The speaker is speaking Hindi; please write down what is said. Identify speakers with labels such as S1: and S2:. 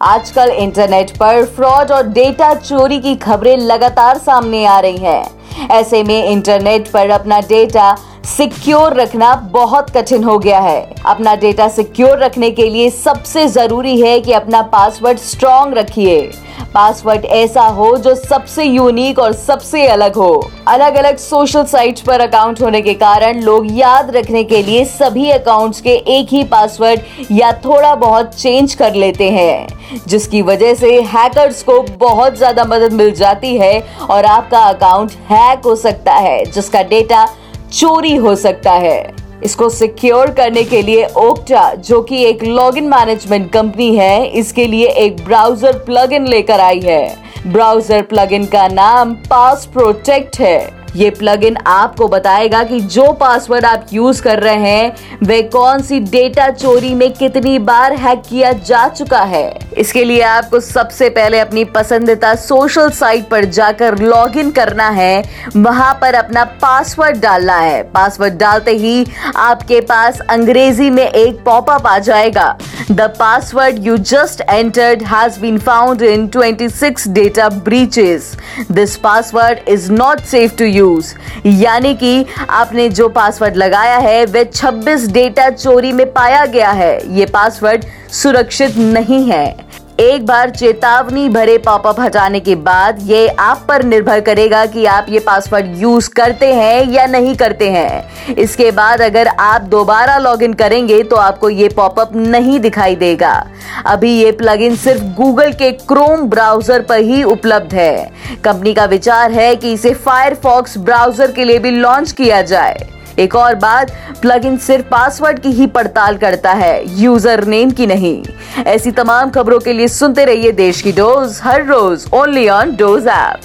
S1: आजकल इंटरनेट पर फ्रॉड और डेटा चोरी की खबरें लगातार सामने आ रही हैं। ऐसे में इंटरनेट पर अपना डेटा सिक्योर रखना बहुत कठिन हो गया है। अपना डेटा सिक्योर रखने के लिए सबसे ज़रूरी है कि अपना पासवर्ड स्ट्रॉन्ग रखिए। पासवर्ड ऐसा हो जो सबसे यूनिक और सबसे अलग हो। अलग अलग सोशल साइट्स पर अकाउंट होने के कारण लोग याद रखने के लिए सभी अकाउंट्स के एक ही पासवर्ड या थोड़ा बहुत चेंज कर लेते हैं, जिसकी वजह से हैकर्स को बहुत ज़्यादा मदद मिल जाती है और आपका अकाउंट हैक हो सकता है, जिसका डेटा चोरी हो सकता है। इसको सिक्योर करने के लिए ओक्टा जो कि एक लॉगिन मैनेजमेंट कंपनी है, इसके लिए एक ब्राउज़र प्लगइन लेकर आई है। ब्राउज़र प्लगइन का नाम पास प्रोटेक्ट है। ये प्लगइन आपको बताएगा कि जो पासवर्ड आप यूज़ कर रहे हैं, वे कौन सी डेटा चोरी में कितनी बार हैक किया जा चुका है। इसके लिए आपको सबसे पहले अपनी पसंदीदा सोशल साइट पर जाकर लॉगिन करना है। वहाँ पर अपना पासवर्ड डालना है। पासवर्ड डालते ही आपके पास अंग्रेज़ी में एक पॉपअप आ जाएगा। The password you just entered has been found in 26 data breaches this password is not safe to use यानी कि आपने जो पासवर्ड लगाया है, वह 26 डेटा चोरी में पाया गया है। ये पासवर्ड सुरक्षित नहीं है। एक बार चेतावनी भरे पॉपअप हटाने के बाद ये आप पर निर्भर करेगा कि आप ये पासवर्ड यूज़ करते हैं या नहीं करते हैं। इसके बाद अगर आप दोबारा लॉगिन करेंगे तो आपको ये पॉपअप नहीं दिखाई देगा। अभी ये प्लगइन सिर्फ़ गूगल के क्रोम ब्राउज़र पर ही उपलब्ध है। कंपनी का विचार है कि इसे फायरफॉक्स ब्राउज़र के लिए भी लॉन्च किया जाए। एक और बात प्लगइन सिर्फ़ पासवर्ड की ही पड़ताल करता है यूज़र नेम की नहीं। ऐसी तमाम खबरों के लिए सुनते रहिए देश की डोज, हर रोज ओनली ऑन डोज ऐप